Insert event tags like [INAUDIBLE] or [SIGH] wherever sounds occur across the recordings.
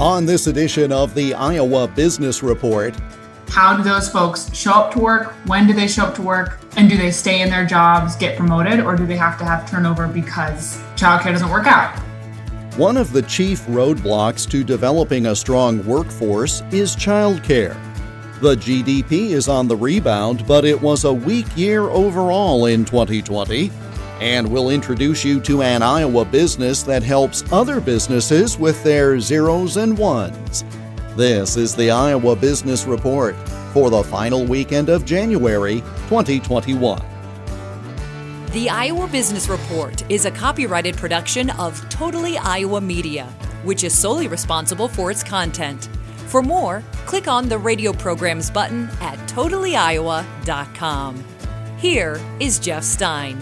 On this edition of the Iowa Business Report, how do those folks show up to work? When do they show up to work? And do they stay in their jobs, get promoted, or do they have to have turnover because childcare doesn't work out? One of the chief roadblocks to developing a strong workforce is childcare. The GDP is on the rebound, but it was a weak year overall in 2020 and we'll introduce you to an Iowa business that helps other businesses with their zeros and ones. This is the Iowa Business Report for the final weekend of January 2021. The Iowa Business Report is a copyrighted production of Totally Iowa Media, which is solely responsible for its content. For more, click on the radio programs button at totallyiowa.com. Here is Jeff Stein.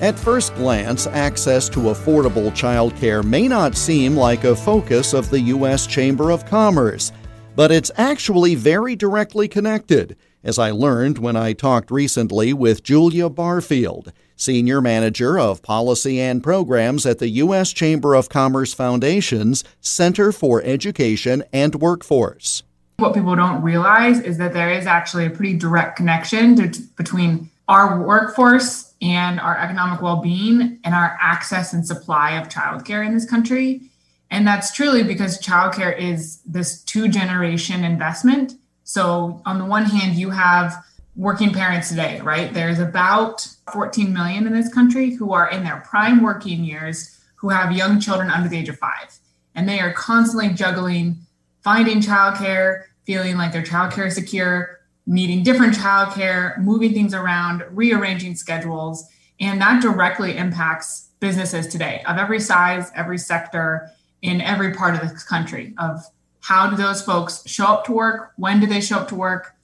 At first glance, access to affordable childcare may not seem like a focus of the U.S. Chamber of Commerce, but it's actually very directly connected, as I learned when I talked recently with Julia Barfield, Senior Manager of Policy and Programs at the U.S. Chamber of Commerce Foundation's Center for Education and Workforce. What people don't realize is that there is actually a pretty direct connection to, between our workforce and our economic well-being and our access and supply of childcare in this country. And that's truly because childcare is this two generation investment. So on the one hand, you have working parents today, right? There's about 14 million in this country who are in their prime working years who have young children under the age of five. And they are constantly juggling finding childcare, feeling like their childcare is secure, needing different childcare, moving things around, rearranging schedules, and that directly impacts businesses today of every size, every sector, in every part of the country. Of how do those folks show up to work? When do they show up to work?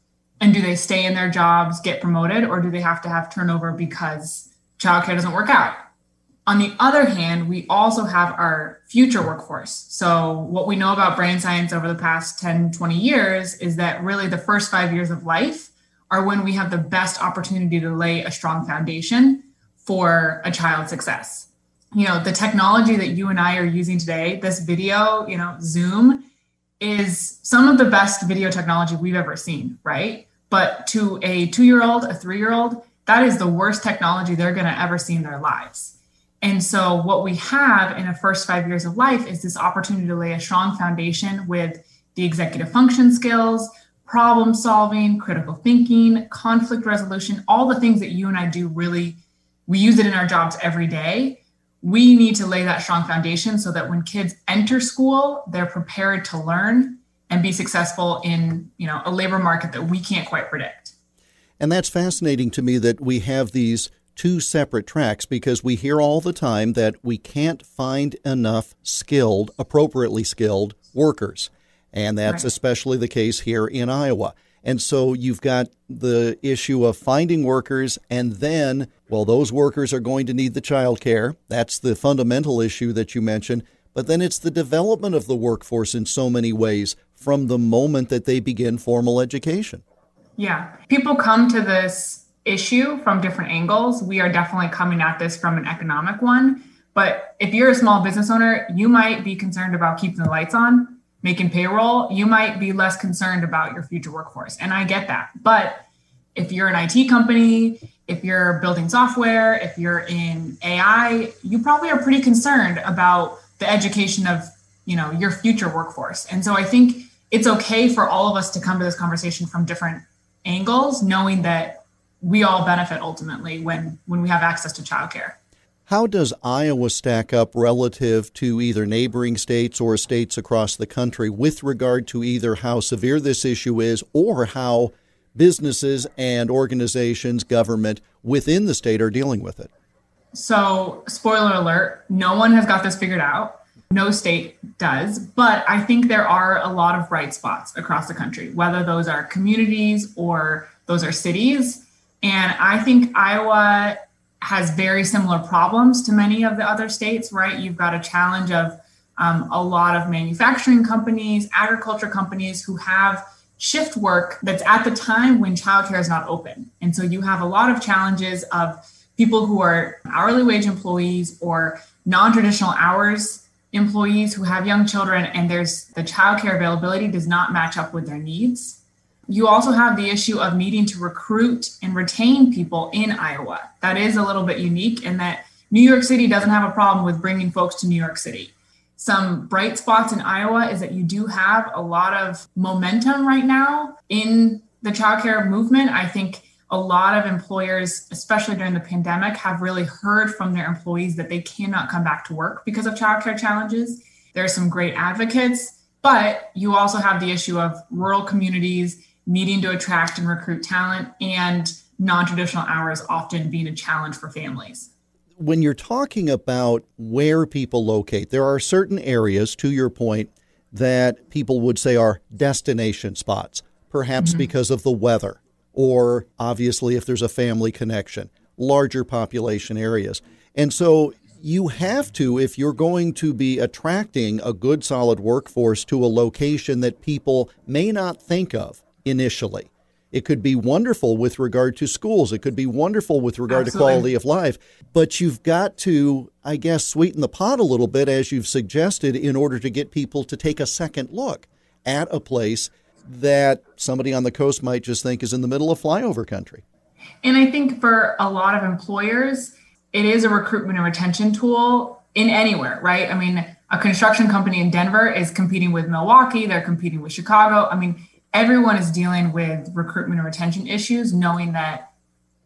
And do they stay in their jobs, get promoted, or do they have to have turnover because childcare doesn't work out? On the other hand, we also have our future workforce. So, what we know about brain science over the past 10, 20 years is that really the first five years of life are when we have the best opportunity to lay a strong foundation for a child's success. You know, the technology that you and I are using today, this video, you know, Zoom, is some of the best video technology we've ever seen, right? But to a two year old, a three year old, that is the worst technology they're going to ever see in their lives. And so, what we have in the first five years of life is this opportunity to lay a strong foundation with the executive function skills, problem solving, critical thinking, conflict resolution, all the things that you and I do really, we use it in our jobs every day. We need to lay that strong foundation so that when kids enter school, they're prepared to learn and be successful in, you know, a labor market that we can't quite predict. And that's fascinating to me that we have these two separate tracks because we hear all the time that we can't find enough skilled, appropriately skilled workers. And that's right. especially the case here in Iowa. And so you've got the issue of finding workers, and then, well, those workers are going to need the child care. That's the fundamental issue that you mentioned. But then it's the development of the workforce in so many ways from the moment that they begin formal education. Yeah. People come to this issue from different angles. We are definitely coming at this from an economic one. But if you're a small business owner, you might be concerned about keeping the lights on, making payroll. You might be less concerned about your future workforce. And I get that. But if you're an IT company, if you're building software, if you're in AI, you probably are pretty concerned about the education of, you know, your future workforce. And so I think it's okay for all of us to come to this conversation from different angles, knowing that we all benefit ultimately when when we have access to childcare. How does Iowa stack up relative to either neighboring states or states across the country with regard to either how severe this issue is or how businesses and organizations, government within the state are dealing with it? So, spoiler alert, no one has got this figured out. No state does, but I think there are a lot of bright spots across the country, whether those are communities or those are cities and I think Iowa has very similar problems to many of the other states, right? You've got a challenge of um, a lot of manufacturing companies, agriculture companies who have shift work that's at the time when childcare is not open. And so you have a lot of challenges of people who are hourly wage employees or non traditional hours employees who have young children and there's the childcare availability does not match up with their needs. You also have the issue of needing to recruit and retain people in Iowa. That is a little bit unique in that New York City doesn't have a problem with bringing folks to New York City. Some bright spots in Iowa is that you do have a lot of momentum right now in the childcare movement. I think a lot of employers, especially during the pandemic, have really heard from their employees that they cannot come back to work because of childcare challenges. There are some great advocates, but you also have the issue of rural communities needing to attract and recruit talent and non traditional hours often being a challenge for families. When you're talking about where people locate, there are certain areas, to your point, that people would say are destination spots, perhaps mm-hmm. because of the weather or obviously if there's a family connection, larger population areas. And so you have to, if you're going to be attracting a good, solid workforce to a location that people may not think of initially. It could be wonderful with regard to schools. It could be wonderful with regard Absolutely. to quality of life. But you've got to, I guess, sweeten the pot a little bit, as you've suggested, in order to get people to take a second look at a place that somebody on the coast might just think is in the middle of flyover country. And I think for a lot of employers, it is a recruitment and retention tool in anywhere, right? I mean, a construction company in Denver is competing with Milwaukee, they're competing with Chicago. I mean, everyone is dealing with recruitment and retention issues, knowing that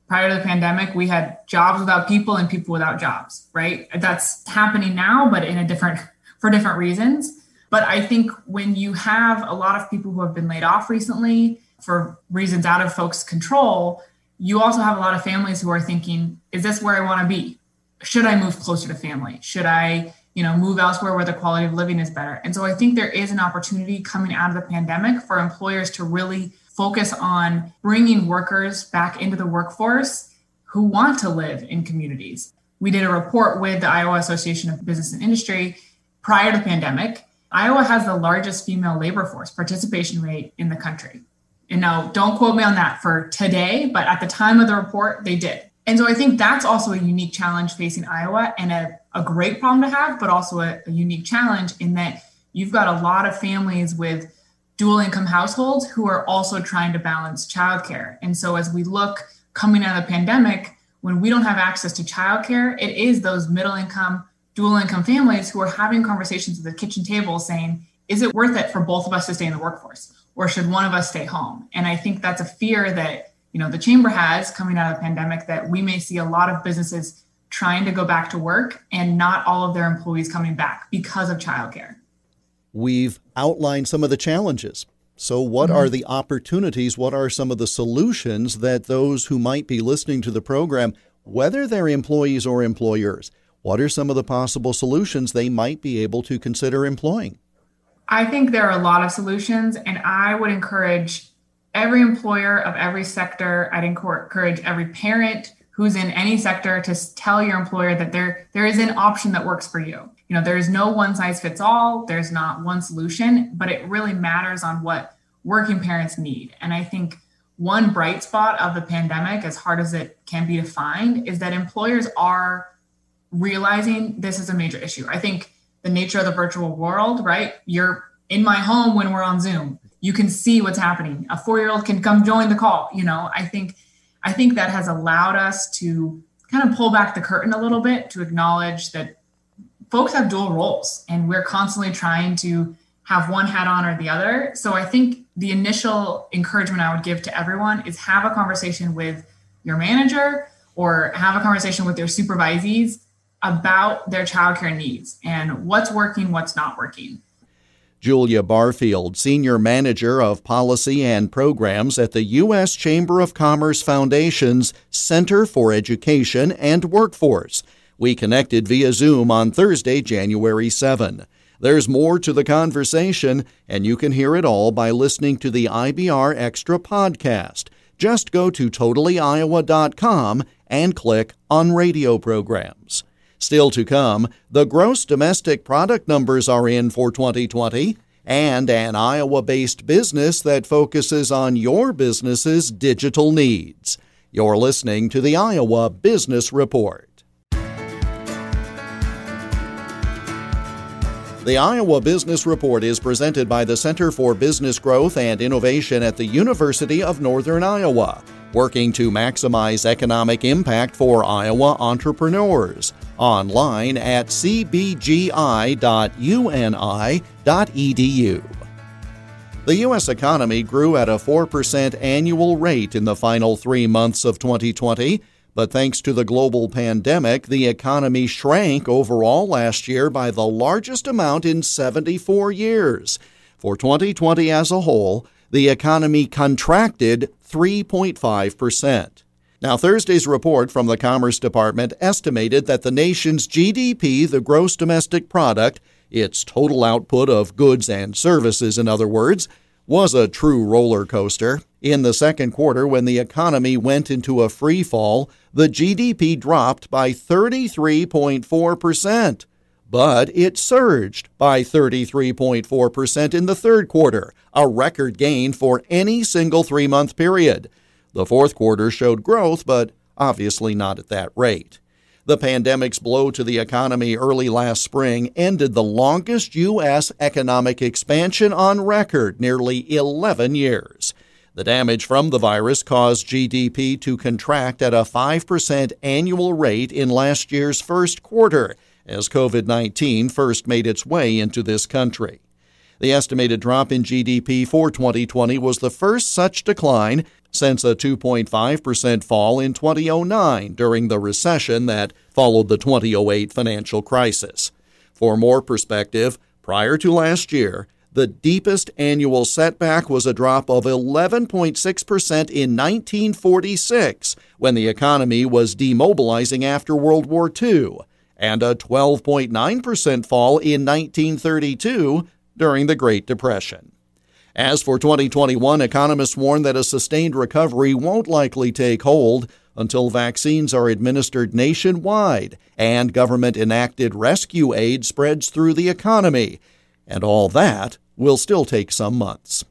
prior to the pandemic, we had jobs without people and people without jobs, right? That's happening now, but in a different, for different reasons. But I think when you have a lot of people who have been laid off recently for reasons out of folks' control, you also have a lot of families who are thinking, is this where I want to be? Should I move closer to family? Should I, you know, move elsewhere where the quality of living is better? And so I think there is an opportunity coming out of the pandemic for employers to really focus on bringing workers back into the workforce who want to live in communities. We did a report with the Iowa Association of Business and Industry prior to the pandemic Iowa has the largest female labor force participation rate in the country. And now, don't quote me on that for today, but at the time of the report, they did. And so I think that's also a unique challenge facing Iowa and a, a great problem to have, but also a, a unique challenge in that you've got a lot of families with dual income households who are also trying to balance childcare. And so as we look coming out of the pandemic, when we don't have access to childcare, it is those middle income dual income families who are having conversations at the kitchen table saying, is it worth it for both of us to stay in the workforce or should one of us stay home? And I think that's a fear that, you know, the chamber has coming out of the pandemic that we may see a lot of businesses trying to go back to work and not all of their employees coming back because of childcare. We've outlined some of the challenges. So, what mm-hmm. are the opportunities? What are some of the solutions that those who might be listening to the program, whether they're employees or employers, what are some of the possible solutions they might be able to consider employing? I think there are a lot of solutions, and I would encourage every employer of every sector, I'd encourage every parent who's in any sector to tell your employer that there, there is an option that works for you. You know, there's no one size fits all, there's not one solution, but it really matters on what working parents need. And I think one bright spot of the pandemic, as hard as it can be to find, is that employers are realizing this is a major issue. I think the nature of the virtual world, right? You're in my home when we're on Zoom. You can see what's happening. A four-year-old can come join the call. You know, I think I think that has allowed us to kind of pull back the curtain a little bit to acknowledge that folks have dual roles and we're constantly trying to have one hat on or the other. So I think the initial encouragement I would give to everyone is have a conversation with your manager or have a conversation with their supervisees about their childcare needs and what's working, what's not working. Julia Barfield, Senior Manager of Policy and Programs at the U.S. Chamber of Commerce Foundation's Center for Education and Workforce. We connected via Zoom on Thursday, January 7. There's more to the conversation, and you can hear it all by listening to the IBR Extra podcast. Just go to totallyiowa.com and click on radio programs. Still to come, the gross domestic product numbers are in for 2020 and an Iowa based business that focuses on your business's digital needs. You're listening to the Iowa Business Report. The Iowa Business Report is presented by the Center for Business Growth and Innovation at the University of Northern Iowa, working to maximize economic impact for Iowa entrepreneurs. Online at cbgi.uni.edu. The U.S. economy grew at a 4% annual rate in the final three months of 2020 but thanks to the global pandemic, the economy shrank overall last year by the largest amount in 74 years. For 2020 as a whole, the economy contracted 3.5%. Now, Thursday's report from the Commerce Department estimated that the nation's GDP, the gross domestic product, its total output of goods and services, in other words, was a true roller coaster. In the second quarter, when the economy went into a free fall, the GDP dropped by 33.4%. But it surged by 33.4% in the third quarter, a record gain for any single three month period. The fourth quarter showed growth, but obviously not at that rate. The pandemic's blow to the economy early last spring ended the longest U.S. economic expansion on record, nearly 11 years. The damage from the virus caused GDP to contract at a 5% annual rate in last year's first quarter as COVID 19 first made its way into this country. The estimated drop in GDP for 2020 was the first such decline since a 2.5% fall in 2009 during the recession that followed the 2008 financial crisis. For more perspective, prior to last year, the deepest annual setback was a drop of 11.6% in 1946 when the economy was demobilizing after World War II, and a 12.9% fall in 1932 during the Great Depression. As for 2021, economists warn that a sustained recovery won't likely take hold until vaccines are administered nationwide and government enacted rescue aid spreads through the economy. And all that will still take some months.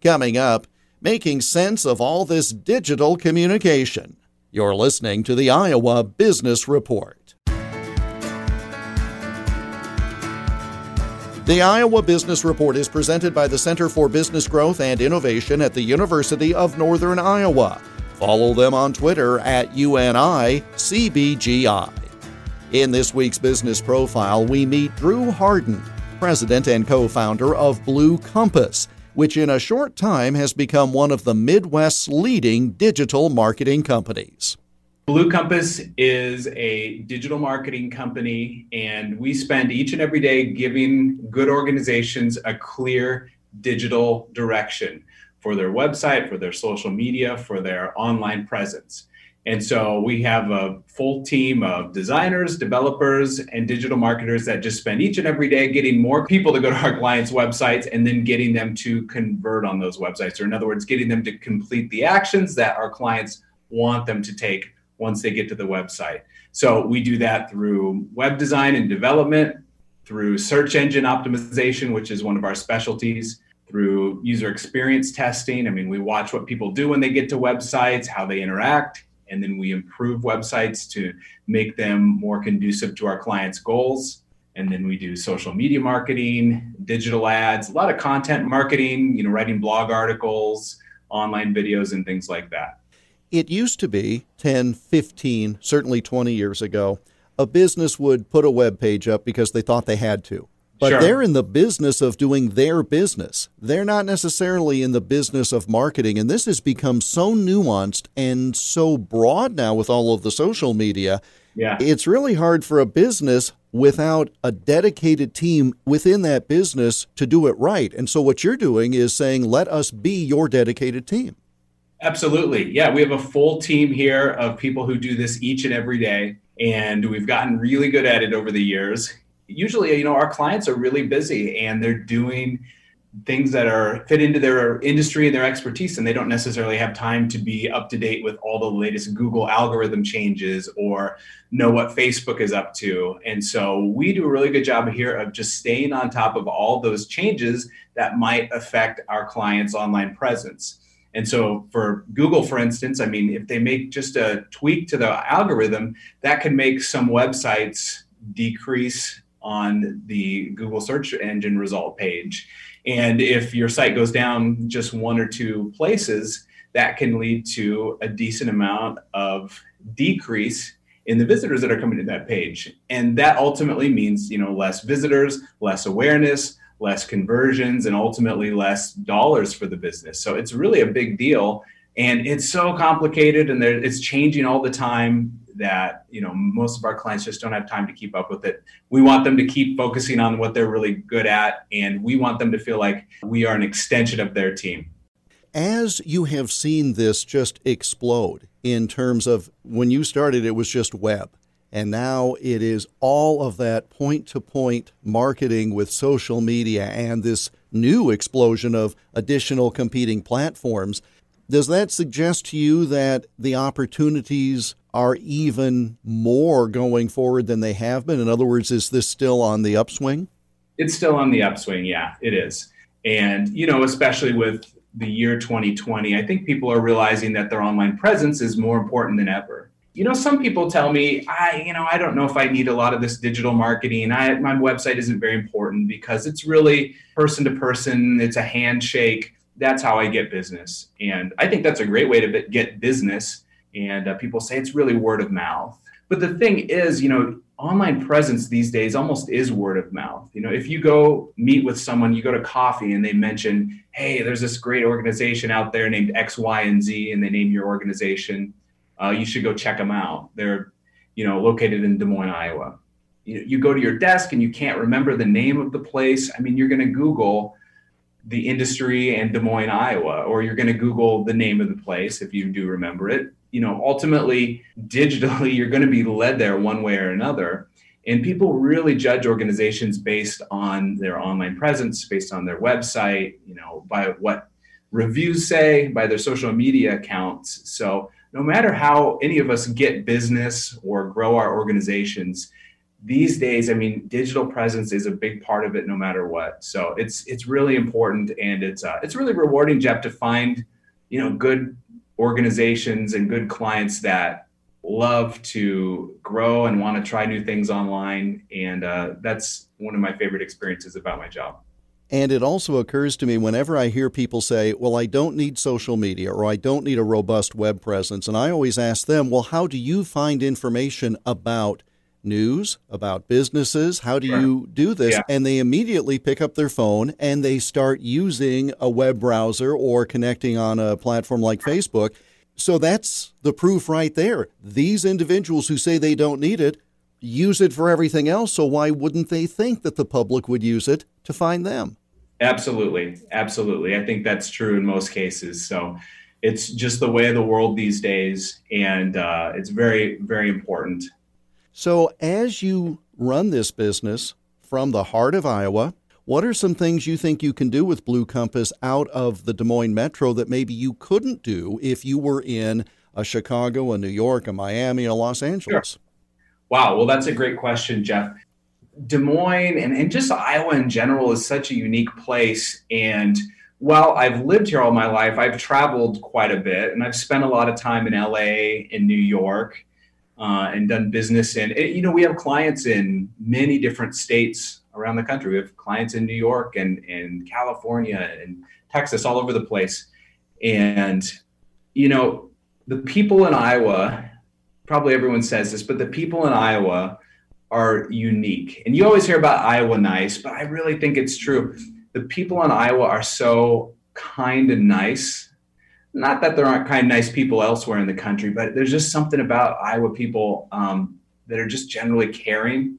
Coming up, making sense of all this digital communication. You're listening to the Iowa Business Report. The Iowa Business Report is presented by the Center for Business Growth and Innovation at the University of Northern Iowa. Follow them on Twitter at UNICBGI. In this week's business profile, we meet Drew Harden, president and co founder of Blue Compass, which in a short time has become one of the Midwest's leading digital marketing companies. Blue Compass is a digital marketing company, and we spend each and every day giving good organizations a clear digital direction for their website, for their social media, for their online presence. And so we have a full team of designers, developers, and digital marketers that just spend each and every day getting more people to go to our clients' websites and then getting them to convert on those websites. Or, in other words, getting them to complete the actions that our clients want them to take once they get to the website. So we do that through web design and development, through search engine optimization, which is one of our specialties, through user experience testing. I mean, we watch what people do when they get to websites, how they interact, and then we improve websites to make them more conducive to our clients' goals. And then we do social media marketing, digital ads, a lot of content marketing, you know, writing blog articles, online videos, and things like that. It used to be 10, 15, certainly 20 years ago, a business would put a web page up because they thought they had to. But sure. they're in the business of doing their business. They're not necessarily in the business of marketing. And this has become so nuanced and so broad now with all of the social media. Yeah. It's really hard for a business without a dedicated team within that business to do it right. And so what you're doing is saying, let us be your dedicated team. Absolutely. Yeah, we have a full team here of people who do this each and every day. And we've gotten really good at it over the years. Usually, you know, our clients are really busy and they're doing things that are fit into their industry and their expertise and they don't necessarily have time to be up to date with all the latest google algorithm changes or know what facebook is up to and so we do a really good job here of just staying on top of all those changes that might affect our clients online presence and so for Google, for instance, I mean, if they make just a tweak to the algorithm, that can make some websites decrease on the Google search engine result page. And if your site goes down just one or two places, that can lead to a decent amount of decrease in the visitors that are coming to that page. And that ultimately means, you know, less visitors, less awareness, less conversions, and ultimately less dollars for the business. So it's really a big deal. And it's so complicated and it's changing all the time that you know most of our clients just don't have time to keep up with it we want them to keep focusing on what they're really good at and we want them to feel like we are an extension of their team as you have seen this just explode in terms of when you started it was just web and now it is all of that point to point marketing with social media and this new explosion of additional competing platforms does that suggest to you that the opportunities are even more going forward than they have been? In other words, is this still on the upswing? It's still on the upswing. Yeah, it is. And, you know, especially with the year 2020, I think people are realizing that their online presence is more important than ever. You know, some people tell me, I, you know, I don't know if I need a lot of this digital marketing. I, my website isn't very important because it's really person to person. It's a handshake that's how I get business. And I think that's a great way to get business. And uh, people say it's really word of mouth. But the thing is, you know, online presence these days almost is word of mouth. You know, if you go meet with someone, you go to coffee and they mention, hey, there's this great organization out there named X, Y, and Z, and they name your organization, uh, you should go check them out. They're, you know, located in Des Moines, Iowa. You, you go to your desk and you can't remember the name of the place. I mean, you're going to Google the industry and Des Moines, Iowa, or you're going to Google the name of the place if you do remember it. You know, ultimately, digitally, [LAUGHS] you're going to be led there one way or another. And people really judge organizations based on their online presence, based on their website, you know, by what reviews say, by their social media accounts. So, no matter how any of us get business or grow our organizations, these days, I mean, digital presence is a big part of it, no matter what. So it's it's really important, and it's uh, it's really rewarding, Jeff, to find you know good organizations and good clients that love to grow and want to try new things online, and uh, that's one of my favorite experiences about my job. And it also occurs to me whenever I hear people say, Well, I don't need social media or I don't need a robust web presence. And I always ask them, Well, how do you find information about news about businesses. How do you do this? Yeah. And they immediately pick up their phone and they start using a web browser or connecting on a platform like Facebook. So that's the proof right there. These individuals who say they don't need it use it for everything else. So why wouldn't they think that the public would use it to find them? Absolutely. Absolutely. I think that's true in most cases. So it's just the way of the world these days. And uh, it's very, very important so, as you run this business from the heart of Iowa, what are some things you think you can do with Blue Compass out of the Des Moines metro that maybe you couldn't do if you were in a Chicago, a New York, a Miami, a Los Angeles? Sure. Wow. Well, that's a great question, Jeff. Des Moines and, and just Iowa in general is such a unique place. And while I've lived here all my life, I've traveled quite a bit and I've spent a lot of time in LA, in New York uh, and done business in. You know, we have clients in many different states around the country. We have clients in New York and in California and Texas, all over the place. And you know, the people in Iowa, probably everyone says this, but the people in Iowa are unique. And you always hear about Iowa nice, but I really think it's true. The people in Iowa are so kind and nice not that there aren't kind, nice people elsewhere in the country, but there's just something about Iowa people um, that are just generally caring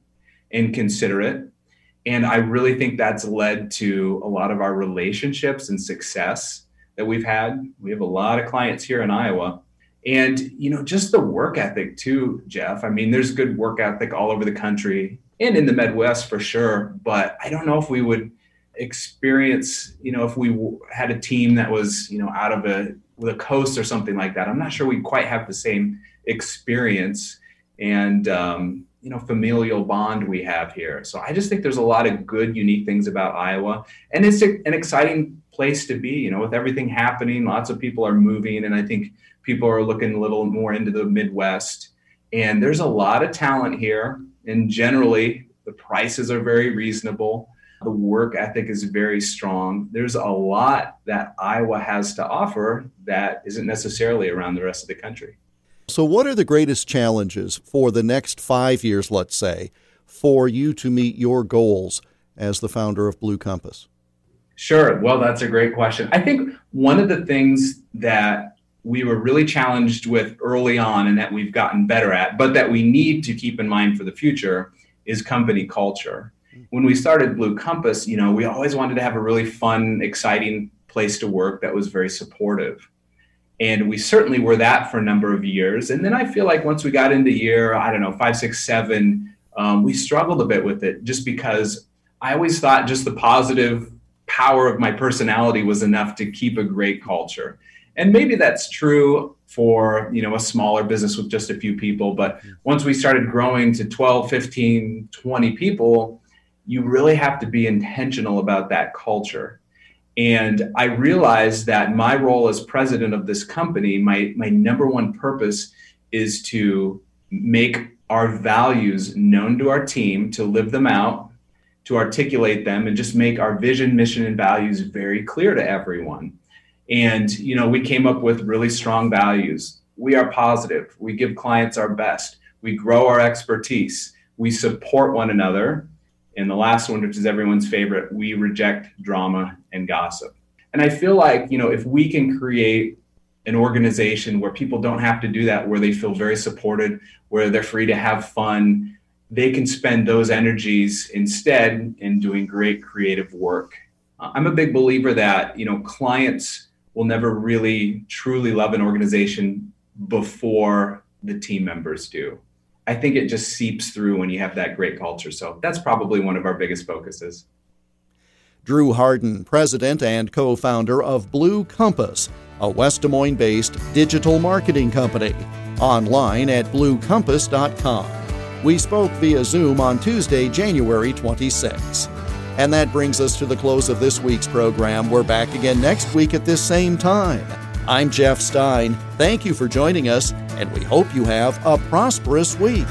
and considerate. And I really think that's led to a lot of our relationships and success that we've had. We have a lot of clients here in Iowa. And, you know, just the work ethic too, Jeff. I mean, there's good work ethic all over the country and in the Midwest for sure. But I don't know if we would experience, you know, if we had a team that was, you know, out of a the coast or something like that. I'm not sure we quite have the same experience and um, you know familial bond we have here. So I just think there's a lot of good, unique things about Iowa, and it's an exciting place to be. You know, with everything happening, lots of people are moving, and I think people are looking a little more into the Midwest. And there's a lot of talent here, and generally, The prices are very reasonable. The work ethic is very strong. There's a lot that Iowa has to offer that isn't necessarily around the rest of the country. So, what are the greatest challenges for the next five years, let's say, for you to meet your goals as the founder of Blue Compass? Sure. Well, that's a great question. I think one of the things that we were really challenged with early on and that we've gotten better at, but that we need to keep in mind for the future is company culture. When we started Blue Compass, you know, we always wanted to have a really fun, exciting place to work that was very supportive. And we certainly were that for a number of years. And then I feel like once we got into year, I don't know, five, six, seven, um, we struggled a bit with it just because I always thought just the positive power of my personality was enough to keep a great culture. And maybe that's true for you know a smaller business with just a few people but once we started growing to 12 15 20 people you really have to be intentional about that culture and i realized that my role as president of this company my my number one purpose is to make our values known to our team to live them out to articulate them and just make our vision mission and values very clear to everyone and, you know, we came up with really strong values. We are positive. We give clients our best. We grow our expertise. We support one another. And the last one, which is everyone's favorite, we reject drama and gossip. And I feel like, you know, if we can create an organization where people don't have to do that, where they feel very supported, where they're free to have fun, they can spend those energies instead in doing great creative work. I'm a big believer that, you know, clients will never really truly love an organization before the team members do. I think it just seeps through when you have that great culture. So that's probably one of our biggest focuses. Drew Harden, president and co founder of Blue Compass, a West Des Moines based digital marketing company. Online at bluecompass.com. We spoke via Zoom on Tuesday, January 26. And that brings us to the close of this week's program. We're back again next week at this same time. I'm Jeff Stein. Thank you for joining us, and we hope you have a prosperous week.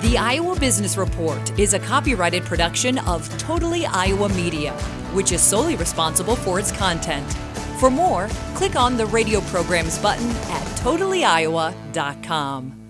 The Iowa Business Report is a copyrighted production of Totally Iowa Media, which is solely responsible for its content. For more, click on the radio programs button at totallyiowa.com.